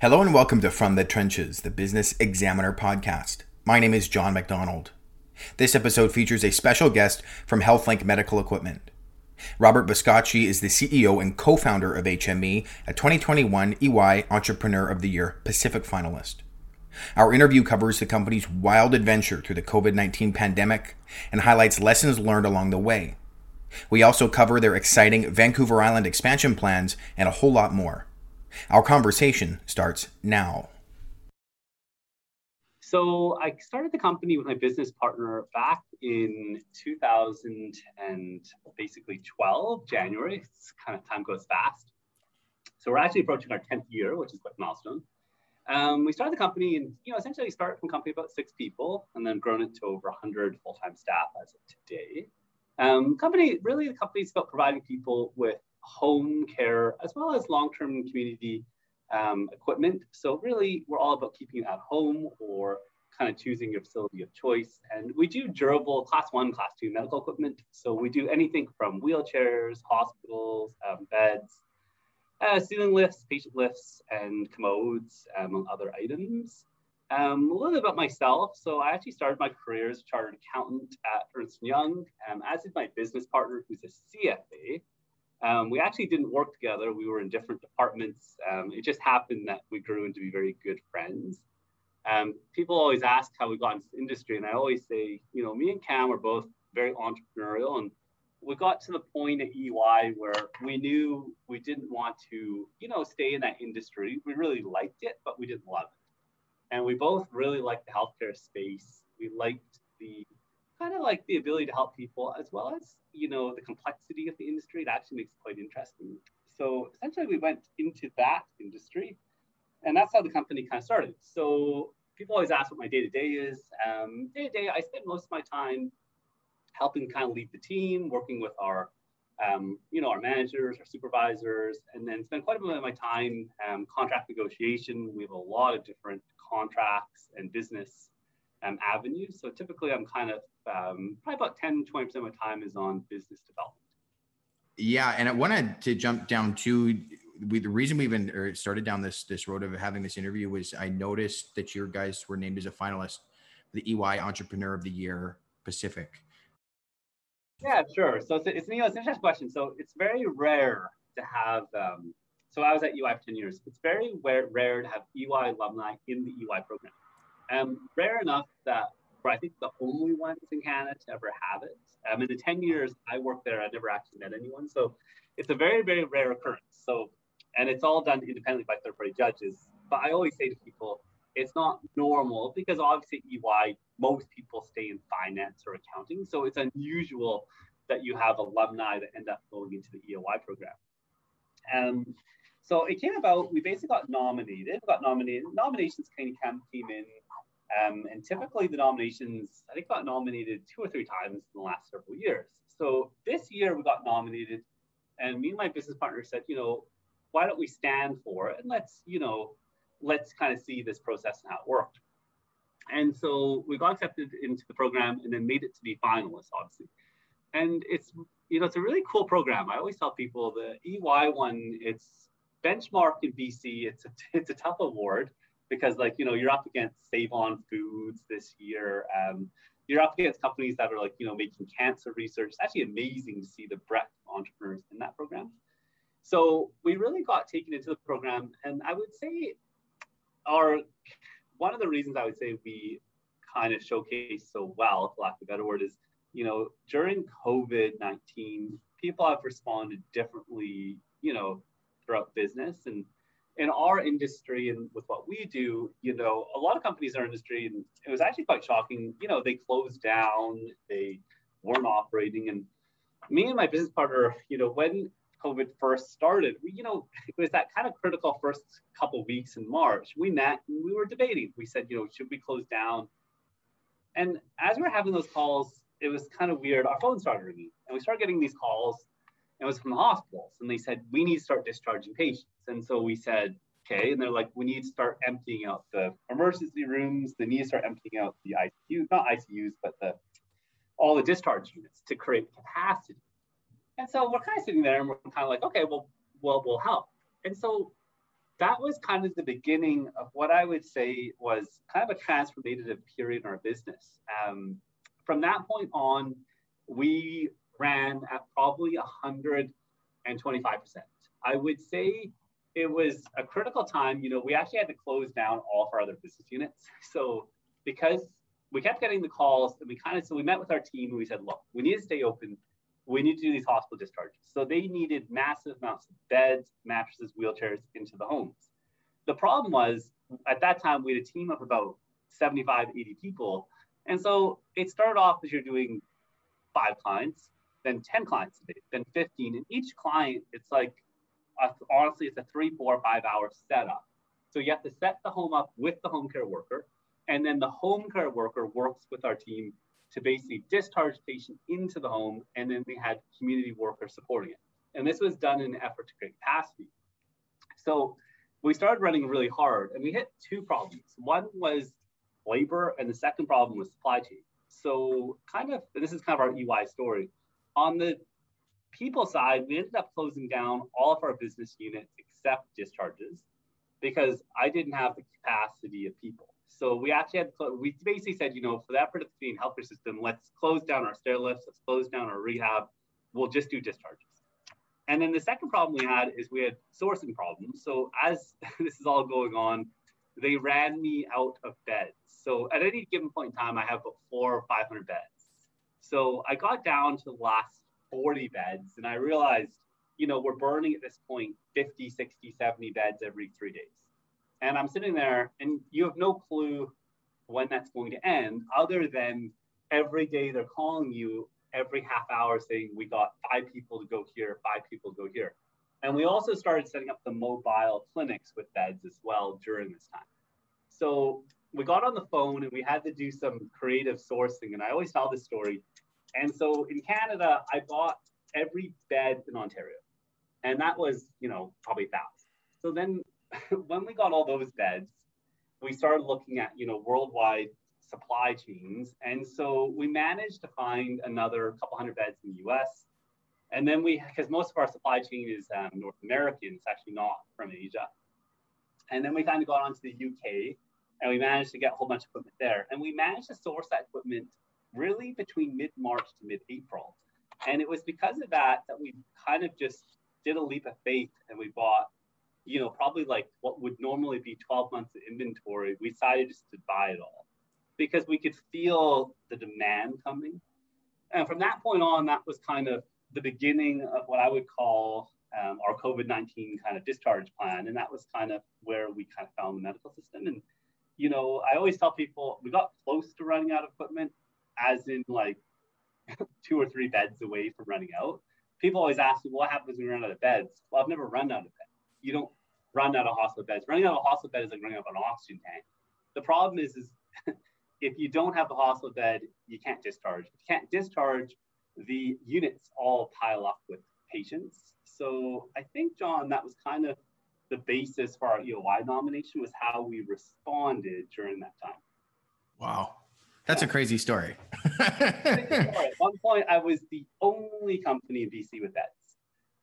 Hello and welcome to From the Trenches, the Business Examiner podcast. My name is John McDonald. This episode features a special guest from HealthLink Medical Equipment. Robert Boscacci is the CEO and co founder of HME, a 2021 EY Entrepreneur of the Year Pacific finalist. Our interview covers the company's wild adventure through the COVID 19 pandemic and highlights lessons learned along the way. We also cover their exciting Vancouver Island expansion plans and a whole lot more. Our conversation starts now. So I started the company with my business partner back in 2000 and basically 12 January. It's kind of time goes fast. So we're actually approaching our 10th year, which is quite a milestone. Um, we started the company and you know essentially started from a company about six people and then grown it to over 100 full-time staff as of today. Um, company really the company is about providing people with home care as well as long-term community um, equipment. So really, we're all about keeping at home or kind of choosing your facility of choice. And we do durable class one, class two medical equipment. So we do anything from wheelchairs, hospitals, um, beds, uh, ceiling lifts, patient lifts, and commodes, among other items. Um, a little bit about myself. So I actually started my career as a chartered accountant at Ernst Young, um, as did my business partner, who's a CFA. Um, we actually didn't work together. We were in different departments. Um, it just happened that we grew into be very good friends. Um, people always ask how we got into the industry, and I always say, you know, me and Cam are both very entrepreneurial, and we got to the point at EY where we knew we didn't want to, you know, stay in that industry. We really liked it, but we didn't love it. And we both really liked the healthcare space. We liked the kind of like the ability to help people as well as you know the complexity of the industry. It actually makes it quite interesting. So essentially we went into that industry and that's how the company kind of started. So people always ask what my day-to-day is. Um, day-to-day i spend most of my time helping kind of lead the team working with our um, you know our managers our supervisors and then spend quite a bit of my time um, contract negotiation. We have a lot of different contracts and business um, avenues. So typically I'm kind of um, probably about 10, 20% of my time is on business development. Yeah. And I wanted to jump down to we, the reason we even started down this, this road of having this interview was I noticed that your guys were named as a finalist for the EY Entrepreneur of the Year Pacific. Yeah, sure. So it's, it's, you know, it's an interesting question. So it's very rare to have, um, so I was at EY for 10 years. It's very rare, rare to have EY alumni in the EY program. Um, rare enough that I think, the only ones in Canada to ever have it. Um, in the 10 years I worked there, I never actually met anyone. So it's a very, very rare occurrence. So, and it's all done independently by third party judges. But I always say to people, it's not normal because obviously EY, most people stay in finance or accounting. So it's unusual that you have alumni that end up going into the EY program. Um, so it came about, we basically got nominated, got nominated. Nominations came, came in um, and typically the nominations, I think got nominated two or three times in the last several years. So this year we got nominated and me and my business partner said, you know, why don't we stand for it and let's, you know, let's kind of see this process and how it worked. And so we got accepted into the program and then made it to be finalists, obviously. And it's, you know, it's a really cool program. I always tell people the EY one, it's benchmark in BC. It's a, it's a tough award because like you know you're up against Save On Foods this year. Um, you're up against companies that are like you know making cancer research. It's actually amazing to see the breadth of entrepreneurs in that program. So we really got taken into the program, and I would say our one of the reasons I would say we kind of showcase so well, for lack of a better word, is you know during COVID nineteen, people have responded differently, you know, throughout business and in our industry and with what we do, you know, a lot of companies in our industry, and it was actually quite shocking, you know, they closed down, they weren't operating. And me and my business partner, you know, when COVID first started, we, you know, it was that kind of critical first couple weeks in March. We met and we were debating. We said, you know, should we close down? And as we were having those calls, it was kind of weird. Our phone started ringing and we started getting these calls it was from the hospitals. And they said, we need to start discharging patients. And so we said, okay. And they're like, we need to start emptying out the emergency rooms. They need to start emptying out the ICU, not ICUs, but the all the discharge units to create capacity. And so we're kind of sitting there and we're kind of like, okay, well, well, we'll help. And so that was kind of the beginning of what I would say was kind of a transformative period in our business. Um, from that point on, we ran at probably 125%. I would say it was a critical time. You know, we actually had to close down all of our other business units. So because we kept getting the calls and we kind of, so we met with our team and we said, look, we need to stay open. We need to do these hospital discharges. So they needed massive amounts of beds, mattresses, wheelchairs into the homes. The problem was at that time we had a team of about 75, 80 people. And so it started off as you're doing five clients, then 10 clients a then 15. And each client, it's like, uh, honestly, it's a three, four, five hour setup. So you have to set the home up with the home care worker. And then the home care worker works with our team to basically discharge patient into the home. And then we had community workers supporting it. And this was done in an effort to create capacity. So we started running really hard and we hit two problems. One was labor, and the second problem was supply chain. So, kind of, this is kind of our EY story. On the people side, we ended up closing down all of our business units except discharges because I didn't have the capacity of people. So we actually had, to, we basically said, you know, for that particular healthcare system, let's close down our stair lifts, let's close down our rehab. We'll just do discharges. And then the second problem we had is we had sourcing problems. So as this is all going on, they ran me out of beds. So at any given point in time, I have about four or 500 beds. So I got down to the last 40 beds and I realized, you know, we're burning at this point 50, 60, 70 beds every three days. And I'm sitting there and you have no clue when that's going to end other than every day they're calling you every half hour saying we got five people to go here, five people to go here. And we also started setting up the mobile clinics with beds as well during this time. So we got on the phone and we had to do some creative sourcing. And I always tell this story. And so in Canada, I bought every bed in Ontario. And that was, you know, probably a thousand. So then when we got all those beds, we started looking at, you know, worldwide supply chains. And so we managed to find another couple hundred beds in the US. And then we, because most of our supply chain is um, North American, it's actually not from Asia. And then we kind of got onto the UK and we managed to get a whole bunch of equipment there. And we managed to source that equipment really between mid March to mid April. And it was because of that that we kind of just did a leap of faith and we bought, you know, probably like what would normally be 12 months of inventory. We decided just to buy it all because we could feel the demand coming. And from that point on, that was kind of the beginning of what I would call um, our COVID 19 kind of discharge plan. And that was kind of where we kind of found the medical system. And, you know, I always tell people we got close to running out of equipment, as in like two or three beds away from running out. People always ask me, what happens when you run out of beds? Well, I've never run out of beds. You don't run out of hospital beds. Running out of a hospital bed is like running out of an oxygen tank. The problem is, is if you don't have the hospital bed, you can't discharge. If you can't discharge, the units all pile up with patients. So I think, John, that was kind of the basis for our EOY nomination was how we responded during that time. Wow. That's a crazy story. At one point, I was the only company in BC with beds.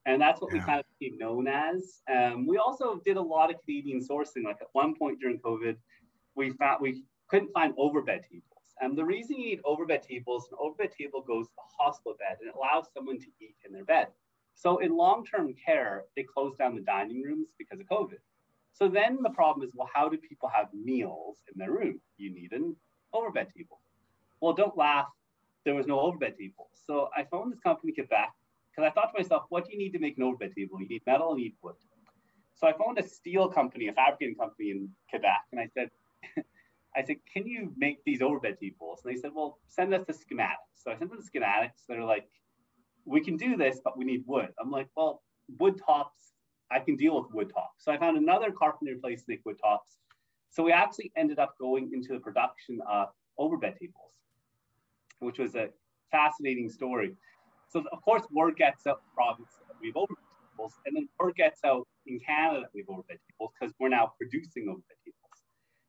And that's what yeah. we kind of became known as. Um, we also did a lot of Canadian sourcing. Like at one point during COVID, we found we couldn't find overbed tables. And the reason you need overbed tables, an overbed table goes to the hospital bed and it allows someone to eat in their bed. So in long-term care, they closed down the dining rooms because of COVID. So then the problem is, well, how do people have meals in their room? You need an overbed table. Well, don't laugh. There was no overbed table. So I phoned this company in Quebec because I thought to myself, what do you need to make an overbed table? You need metal and you need wood. So I phoned a steel company, a fabricating company in Quebec, and I said, I said, can you make these overbed tables? And they said, well, send us the schematics. So I sent them the schematics. They're like, we can do this, but we need wood. I'm like, well, wood tops, I can deal with wood tops. So I found another carpenter place to make wood tops. So we actually ended up going into the production of overbed tables, which was a fascinating story. So of course, word gets out province that we've overbed tables, and then word gets out in Canada that we've overbed tables because we're now producing overbed tables.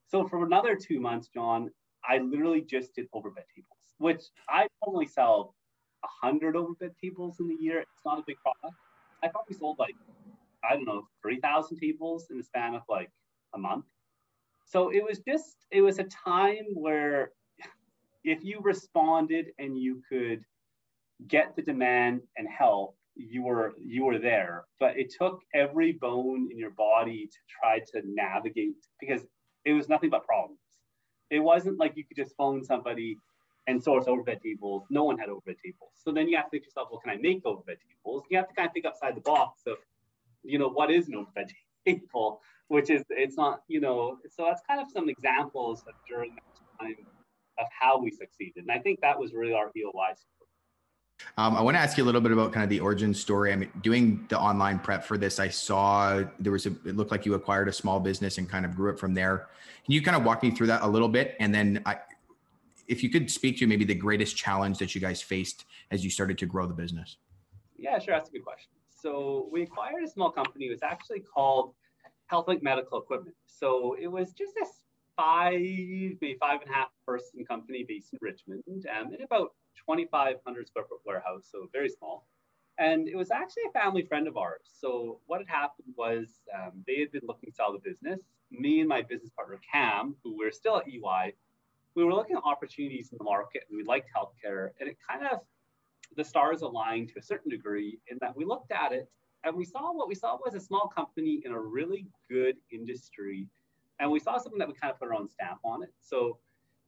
So for another two months, John, I literally just did overbed tables, which I only sell 100 overbed tables in a year. It's not a big product. I probably sold like I don't know, 3,000 tables in the span of like a month. So it was just, it was a time where if you responded and you could get the demand and help, you were you were there. But it took every bone in your body to try to navigate because it was nothing but problems. It wasn't like you could just phone somebody and source overbed tables. No one had overbed tables. So then you have to think yourself, well, can I make overbed tables? You have to kind of think outside the box of, you know, what is an overbed table? Which is, it's not, you know, so that's kind of some examples of during that time of how we succeeded. And I think that was really our EOY um, I want to ask you a little bit about kind of the origin story. I mean, doing the online prep for this, I saw there was a, it looked like you acquired a small business and kind of grew it from there. Can you kind of walk me through that a little bit? And then I, if you could speak to maybe the greatest challenge that you guys faced as you started to grow the business. Yeah, sure. That's a good question. So we acquired a small company. It was actually called HealthLink Medical Equipment. So it was just a five, maybe five and a half person company based in Richmond, um, in about 2,500 square foot warehouse, so very small. And it was actually a family friend of ours. So what had happened was um, they had been looking to sell the business. Me and my business partner Cam, who we're still at EY, we were looking at opportunities in the market and we liked healthcare. And it kind of, the stars aligned to a certain degree in that we looked at it and we saw what we saw was a small company in a really good industry. And we saw something that we kind of put our own stamp on it. So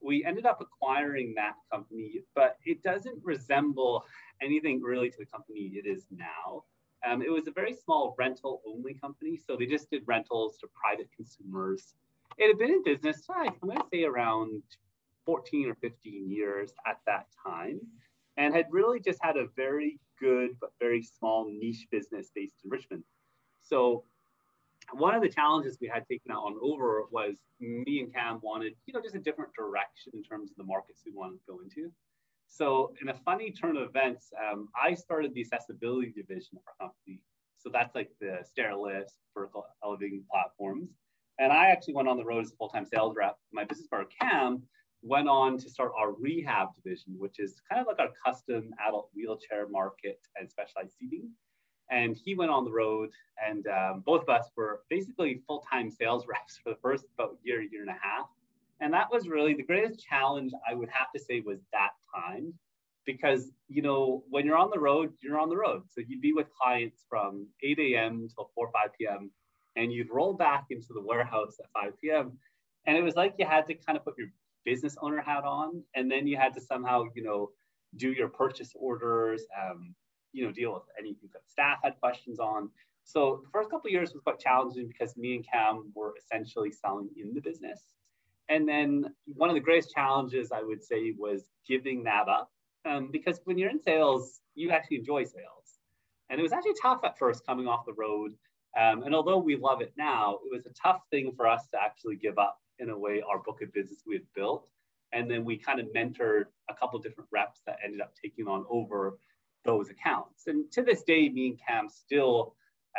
we ended up acquiring that company, but it doesn't resemble anything really to the company it is now. Um, it was a very small rental only company. So they just did rentals to private consumers. It had been in business, I'm going to say around 14 or 15 years at that time, and had really just had a very good but very small niche business based in Richmond. So one of the challenges we had taken on over was me and Cam wanted, you know, just a different direction in terms of the markets we wanted to go into. So in a funny turn of events, um, I started the accessibility division of our company. So that's like the stair lifts, vertical elevating platforms. And I actually went on the road as a full-time sales rep. My business partner Cam went on to start our rehab division, which is kind of like our custom adult wheelchair market and specialized seating. And he went on the road, and um, both of us were basically full time sales reps for the first about year, year and a half. And that was really the greatest challenge I would have to say was that time. Because, you know, when you're on the road, you're on the road. So you'd be with clients from 8 a.m. till 4 5 p.m. And you'd roll back into the warehouse at 5 p.m. And it was like you had to kind of put your business owner hat on. And then you had to somehow, you know, do your purchase orders, um, you know, deal with anything that staff had questions on. So the first couple years was quite challenging because me and Cam were essentially selling in the business. And then one of the greatest challenges I would say was giving that up. Um, because when you're in sales, you actually enjoy sales. And it was actually tough at first coming off the road. Um, and although we love it now, it was a tough thing for us to actually give up in a way our book of business we had built. And then we kind of mentored a couple different reps that ended up taking on over those accounts. And to this day, me and Cam still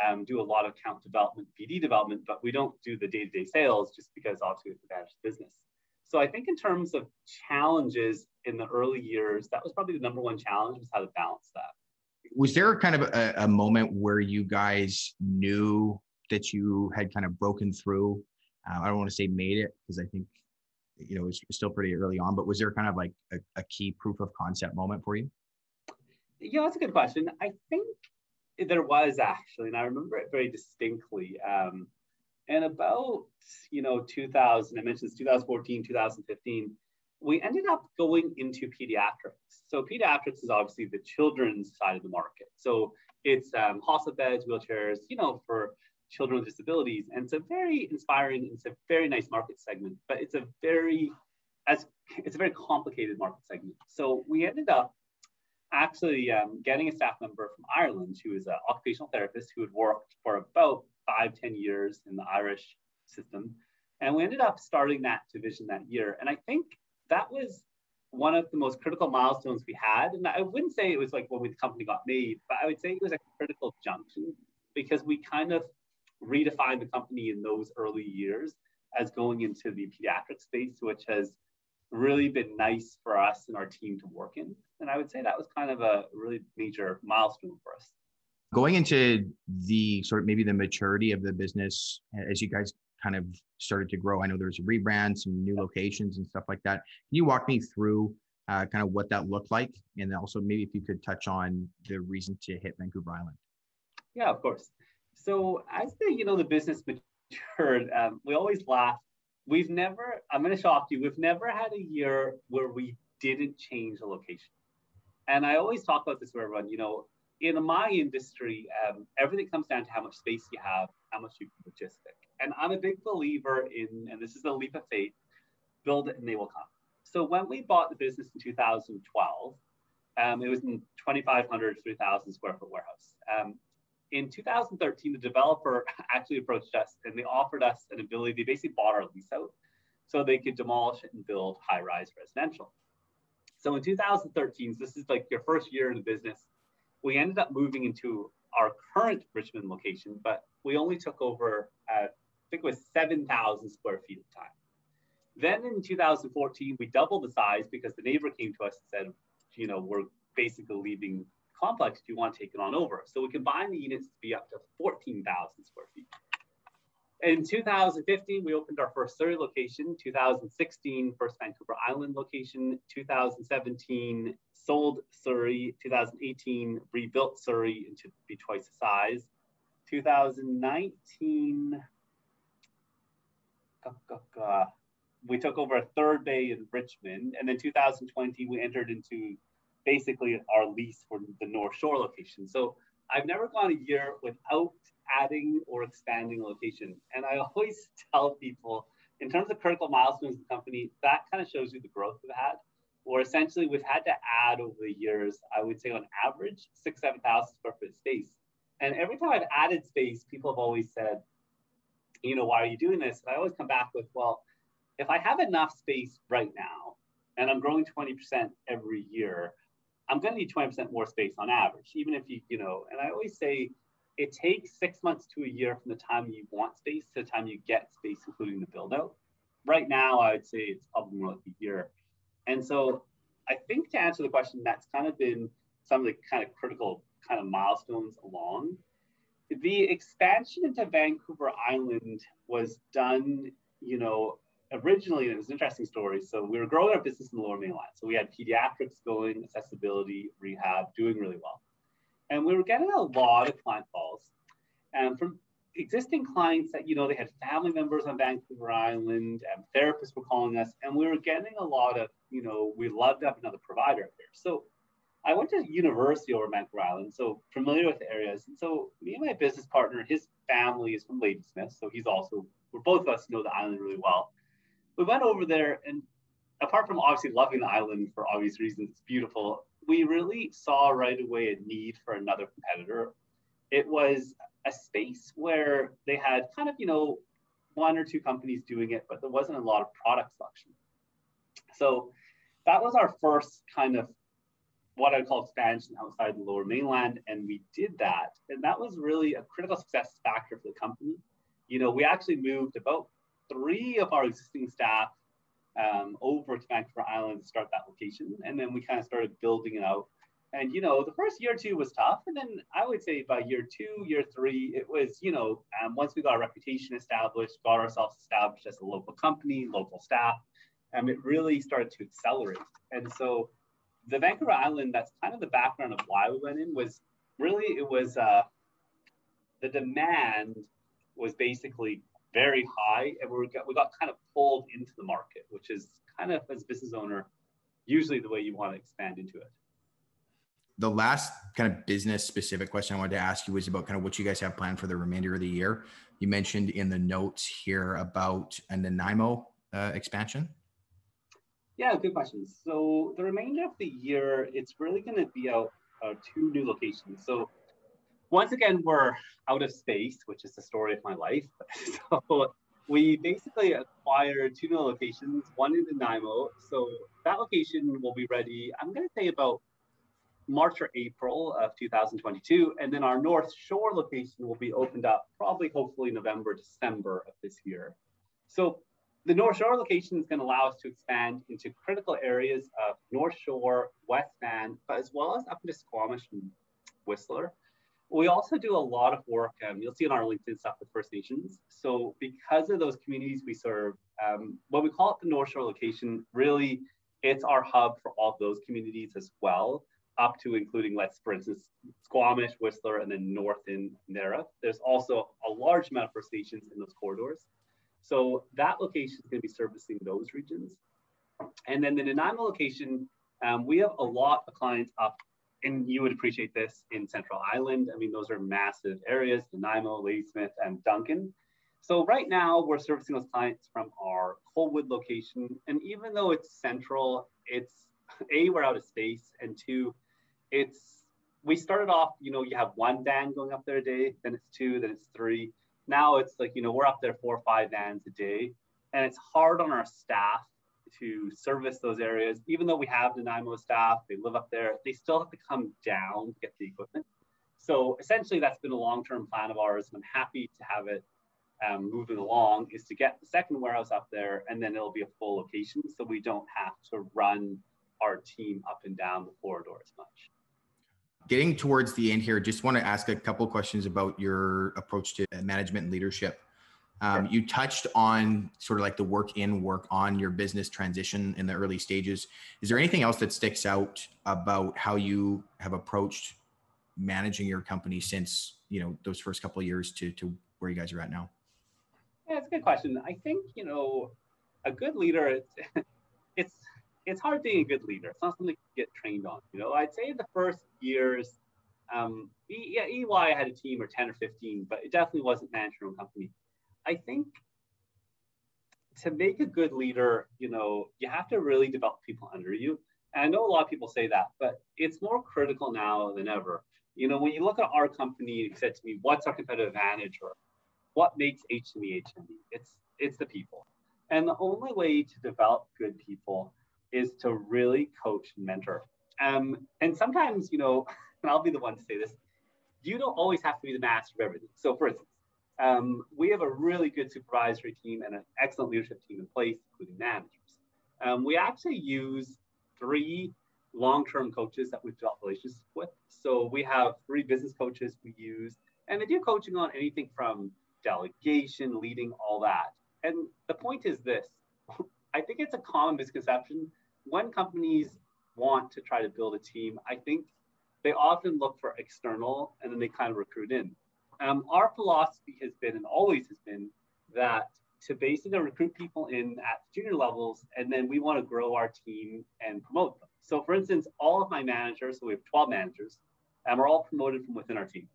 um, do a lot of account development, BD development, but we don't do the day-to-day sales just because obviously it's a managed business. So I think in terms of challenges in the early years, that was probably the number one challenge was how to balance that. Was there kind of a, a moment where you guys knew that you had kind of broken through? Uh, I don't want to say made it because I think you know it's still pretty early on, but was there kind of like a, a key proof of concept moment for you? Yeah, that's a good question. I think there was actually, and I remember it very distinctly. Um, and about you know 2000, I mentioned 2014, 2015, we ended up going into pediatrics. So pediatrics is obviously the children's side of the market. So it's um, hospital beds, wheelchairs, you know, for children with disabilities, and it's a very inspiring, it's a very nice market segment, but it's a very as it's a very complicated market segment. So we ended up actually um, getting a staff member from Ireland who is an occupational therapist who had worked for about five, ten years in the Irish system. And we ended up starting that division that year. And I think that was one of the most critical milestones we had. And I wouldn't say it was like when the company got made, but I would say it was a critical junction because we kind of redefined the company in those early years as going into the pediatric space, which has really been nice for us and our team to work in. And I would say that was kind of a really major milestone for us. Going into the sort of maybe the maturity of the business as you guys kind of started to grow, I know there's a rebrand, some new locations and stuff like that. Can you walk me through uh, kind of what that looked like? And also maybe if you could touch on the reason to hit Vancouver Island. Yeah, of course. So as the, you know, the business matured, um, we always laugh. We've never, I'm going to shock you, we've never had a year where we didn't change the location. And I always talk about this with everyone, you know, in my industry, um, everything comes down to how much space you have, how much you can logistic. And I'm a big believer in, and this is a leap of faith, build it and they will come. So when we bought the business in 2012, um, it was in 2,500, 3,000 square foot warehouse. Um, in 2013, the developer actually approached us and they offered us an ability, they basically bought our lease out so they could demolish it and build high rise residential. So in 2013, so this is like your first year in the business, we ended up moving into our current Richmond location, but we only took over, uh, I think it was 7,000 square feet of time. Then in 2014, we doubled the size because the neighbor came to us and said, you know, we're basically leaving complex. Do you want to take it on over? So we combined the units to be up to 14,000 square feet. In 2015, we opened our first Surrey location. 2016, first Vancouver Island location. 2017, sold Surrey. 2018, rebuilt Surrey into be twice the size. 2019, uh, uh, uh, we took over a third bay in Richmond, and then 2020 we entered into basically our lease for the North Shore location. So I've never gone a year without adding or expanding a location, and I always tell people in terms of critical milestones of the company, that kind of shows you the growth we've had. Or essentially, we've had to add over the years, I would say on average, six, 7,000 square foot space. And every time I've added space, people have always said, you know, why are you doing this? And I always come back with, well, if I have enough space right now and I'm growing 20% every year, I'm going to need 20% more space on average, even if you, you know, and I always say it takes six months to a year from the time you want space to the time you get space, including the build out. Right now, I would say it's probably more like a year. And so I think to answer the question, that's kind of been some of the kind of critical kind of milestones along. The expansion into Vancouver Island was done, you know, originally, it was an interesting story. So we were growing our business in the lower mainland. So we had pediatrics going, accessibility, rehab, doing really well. And we were getting a lot of client calls and from existing clients that, you know, they had family members on Vancouver Island and therapists were calling us. And we were getting a lot of, you know, we loved to have another provider up there. So I went to university over Vancouver Island, so familiar with the areas. And so me and my business partner, his family is from Ladysmith. So he's also, we're both of us know the island really well we went over there and apart from obviously loving the island for obvious reasons, it's beautiful. We really saw right away a need for another competitor. It was a space where they had kind of, you know, one or two companies doing it, but there wasn't a lot of product selection. So that was our first kind of what I would call expansion outside the lower mainland. And we did that. And that was really a critical success factor for the company. You know, we actually moved about three of our existing staff um, over to Vancouver Island to start that location. And then we kind of started building it out. And, you know, the first year or two was tough. And then I would say by year two, year three, it was, you know, um, once we got our reputation established, got ourselves established as a local company, local staff, um, it really started to accelerate. And so the Vancouver Island, that's kind of the background of why we went in, was really, it was uh, the demand was basically very high, and we got, we got kind of pulled into the market, which is kind of as business owner, usually the way you want to expand into it. The last kind of business specific question I wanted to ask you was about kind of what you guys have planned for the remainder of the year. You mentioned in the notes here about an Nanaimo uh, expansion. Yeah, good question. So the remainder of the year, it's really going to be out uh, two new locations. So once again, we're out of space, which is the story of my life. so we basically acquired two new locations, one in Nanaimo. So that location will be ready, I'm going to say about March or April of 2022. And then our North Shore location will be opened up probably, hopefully, November, December of this year. So the North Shore location is going to allow us to expand into critical areas of North Shore, West Van, but as well as up into Squamish and Whistler. We also do a lot of work, um, you'll see in our LinkedIn stuff with First Nations. So, because of those communities we serve, um, what we call it the North Shore location, really, it's our hub for all those communities as well, up to including, let's for instance, Squamish, Whistler, and then north in Nara. There's also a large amount of First Nations in those corridors. So, that location is going to be servicing those regions. And then the Nanaimo location, um, we have a lot of clients up and you would appreciate this in Central Island. I mean, those are massive areas, Nanaimo, Ladysmith, and Duncan. So right now we're servicing those clients from our Colwood location. And even though it's central, it's A, we're out of space, and two, it's we started off, you know, you have one van going up there a day, then it's two, then it's three. Now it's like, you know, we're up there four or five vans a day. And it's hard on our staff to service those areas. Even though we have Nanaimo staff, they live up there, they still have to come down to get the equipment. So essentially, that's been a long-term plan of ours, and I'm happy to have it um, moving along. Is to get the second warehouse up there, and then it'll be a full location, so we don't have to run our team up and down the corridor as much. Getting towards the end here, just want to ask a couple questions about your approach to management and leadership. Um, You touched on sort of like the work in, work on your business transition in the early stages. Is there anything else that sticks out about how you have approached managing your company since you know those first couple of years to to where you guys are at now? Yeah, it's a good question. I think you know a good leader. It's it's, hard being a good leader. It's not something you get trained on. You know, I'd say the first years. Um, yeah, EY had a team or 10 or 15, but it definitely wasn't managing own company I think to make a good leader, you know, you have to really develop people under you. And I know a lot of people say that, but it's more critical now than ever. You know, when you look at our company, you said to me, what's our competitive advantage or what makes HME HME? It's it's the people. And the only way to develop good people is to really coach and mentor. Um, and sometimes, you know, and I'll be the one to say this, you don't always have to be the master of everything. So for instance, um, we have a really good supervisory team and an excellent leadership team in place, including managers. Um, we actually use three long-term coaches that we've developed relationships with. So we have three business coaches we use, and they do coaching on anything from delegation, leading, all that. And the point is this: I think it's a common misconception when companies want to try to build a team. I think they often look for external, and then they kind of recruit in. Um, our philosophy has been and always has been that to basically recruit people in at junior levels, and then we want to grow our team and promote them. So, for instance, all of my managers, so we have 12 managers, and we're all promoted from within our team,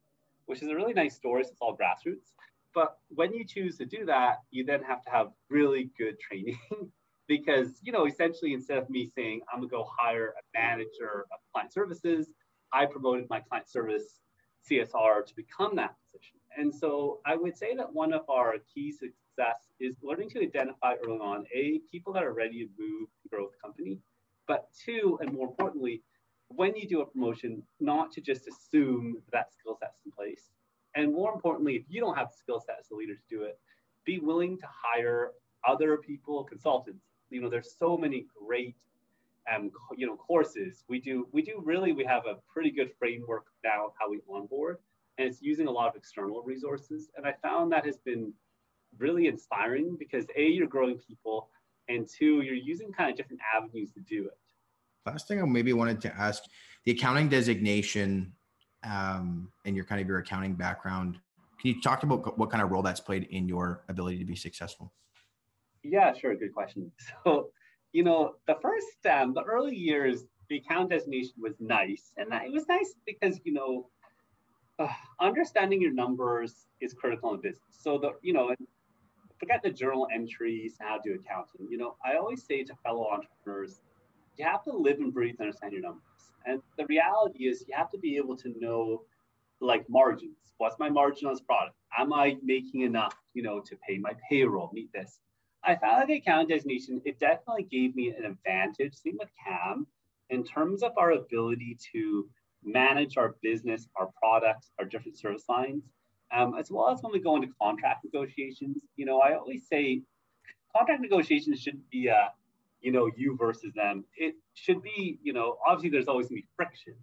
which is a really nice story. So it's all grassroots. But when you choose to do that, you then have to have really good training because, you know, essentially instead of me saying, I'm going to go hire a manager of client services, I promoted my client service CSR to become that position. And so I would say that one of our key success is learning to identify early on, A, people that are ready to move and grow the company, but two, and more importantly, when you do a promotion, not to just assume that skill set's in place. And more importantly, if you don't have the skill set as a leader to do it, be willing to hire other people, consultants. You know, there's so many great um, you know, courses. We do, we do really, we have a pretty good framework now how we onboard, and it's using a lot of external resources. And I found that has been really inspiring because A, you're growing people, and two, you're using kind of different avenues to do it. Last thing I maybe wanted to ask the accounting designation um, and your kind of your accounting background. Can you talk about what kind of role that's played in your ability to be successful? Yeah, sure. Good question. So you know, the first, um, the early years, the account designation was nice. And it was nice because, you know, uh, understanding your numbers is critical in business. So the, you know, forget the journal entries, how to do accounting. You know, I always say to fellow entrepreneurs, you have to live and breathe and understand your numbers. And the reality is you have to be able to know like margins. What's my margin on this product? Am I making enough, you know, to pay my payroll, meet this? I found that the account designation, it definitely gave me an advantage, same with Cam, in terms of our ability to manage our business, our products, our different service lines, um, as well as when we go into contract negotiations. You know, I always say contract negotiations shouldn't be a, you know, you versus them. It should be, you know, obviously there's always gonna be friction,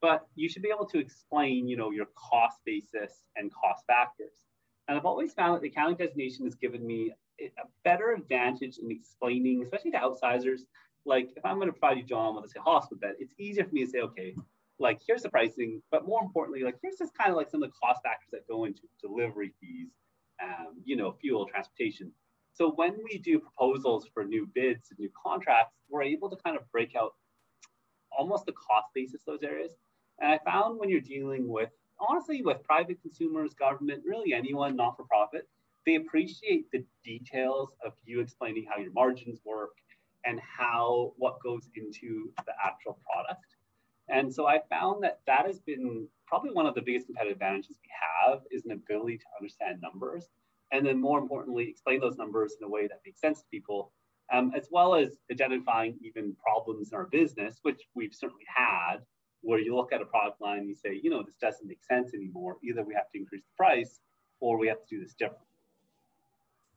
but you should be able to explain, you know, your cost basis and cost factors. And I've always found that the accounting designation has given me a better advantage in explaining, especially to outsiders. Like if I'm going to provide you, John, with say hospital bed, it's easier for me to say, okay, like here's the pricing, but more importantly, like here's just kind of like some of the cost factors that go into delivery fees, um, you know, fuel, transportation. So when we do proposals for new bids and new contracts, we're able to kind of break out almost the cost basis of those areas. And I found when you're dealing with honestly with private consumers, government, really anyone not for profit, they appreciate the details of you explaining how your margins work and how what goes into the actual product. And so I found that that has been probably one of the biggest competitive advantages we have is an ability to understand numbers. And then more importantly, explain those numbers in a way that makes sense to people, um, as well as identifying even problems in our business, which we've certainly had, where you look at a product line and you say, you know, this doesn't make sense anymore. Either we have to increase the price or we have to do this differently.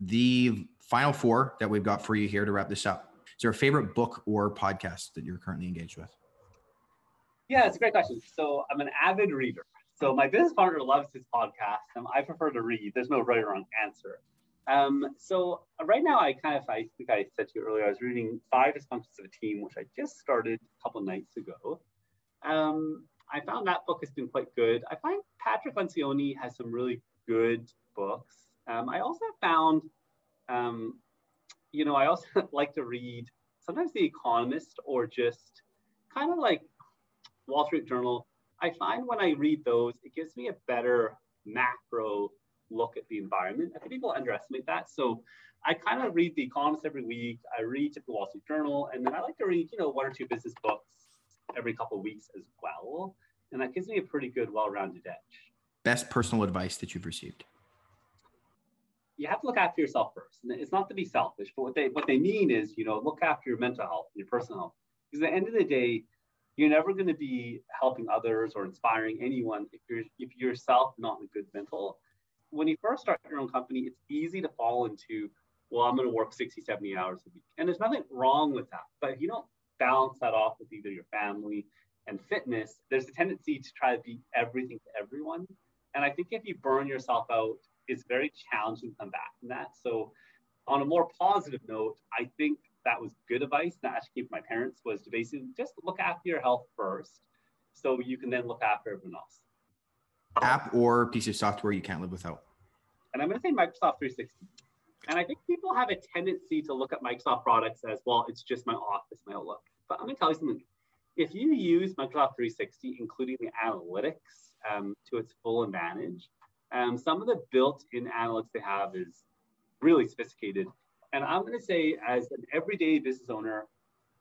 The final four that we've got for you here to wrap this up. Is there a favorite book or podcast that you're currently engaged with? Yeah, it's a great question. So I'm an avid reader. So my business partner loves his podcast. and I prefer to read. There's no right or wrong answer. Um, so right now, I kind of, I think I said to you earlier, I was reading Five Dysfunctions of a Team, which I just started a couple nights ago. Um, I found that book has been quite good. I find Patrick Lencioni has some really good books. Um, I also found, um, you know, I also like to read sometimes The Economist or just kind of like Wall Street Journal. I find when I read those, it gives me a better macro look at the environment. I think people underestimate that. So I kind of read The Economist every week. I read the Wall Street Journal, and then I like to read, you know, one or two business books every couple of weeks as well. And that gives me a pretty good, well-rounded edge. Best personal advice that you've received? You have to look after yourself first. And it's not to be selfish, but what they what they mean is, you know, look after your mental health, your personal health. Because at the end of the day, you're never going to be helping others or inspiring anyone if you're if you're yourself not in a good mental when you first start your own company it's easy to fall into well i'm going to work 60 70 hours a week and there's nothing wrong with that but if you don't balance that off with either your family and fitness there's a tendency to try to be everything to everyone and i think if you burn yourself out it's very challenging to come back from that so on a more positive note i think that was good advice that I actually gave my parents was to basically just look after your health first so you can then look after everyone else. App or piece of software you can't live without? And I'm going to say Microsoft 360. And I think people have a tendency to look at Microsoft products as, well, it's just my office, my Outlook. But I'm going to tell you something. If you use Microsoft 360, including the analytics um, to its full advantage, um, some of the built-in analytics they have is really sophisticated. And I'm going to say, as an everyday business owner,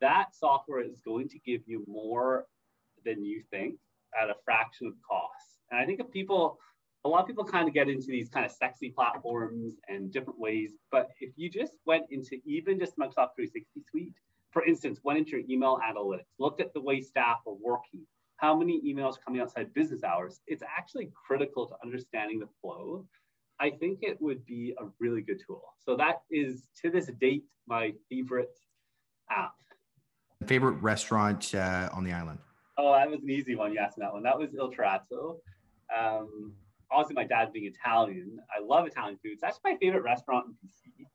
that software is going to give you more than you think at a fraction of cost. And I think if people, a lot of people kind of get into these kind of sexy platforms and different ways. But if you just went into even just Microsoft 360 suite, for instance, went into your email analytics, looked at the way staff are working, how many emails coming outside business hours, it's actually critical to understanding the flow I think it would be a really good tool. So that is to this date my favorite app. Favorite restaurant uh, on the island? Oh, that was an easy one. You asked me that one. That was Il Terrazzo. Um, obviously, my dad being Italian, I love Italian food. It's actually my favorite restaurant in BC.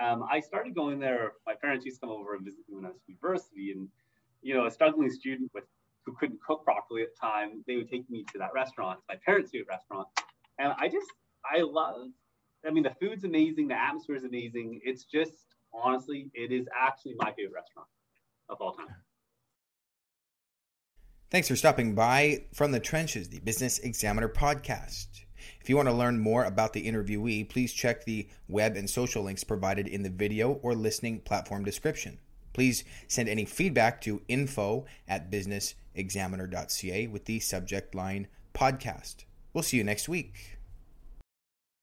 Um, I started going there. My parents used to come over and visit me when I was at university, and you know, a struggling student with who couldn't cook properly at the time, they would take me to that restaurant, my parents' favorite restaurant, and I just I love. I mean, the food's amazing. The atmosphere is amazing. It's just honestly, it is actually my favorite restaurant of all time. Thanks for stopping by from the trenches, the Business Examiner podcast. If you want to learn more about the interviewee, please check the web and social links provided in the video or listening platform description. Please send any feedback to info at businessexaminer.ca with the subject line podcast. We'll see you next week.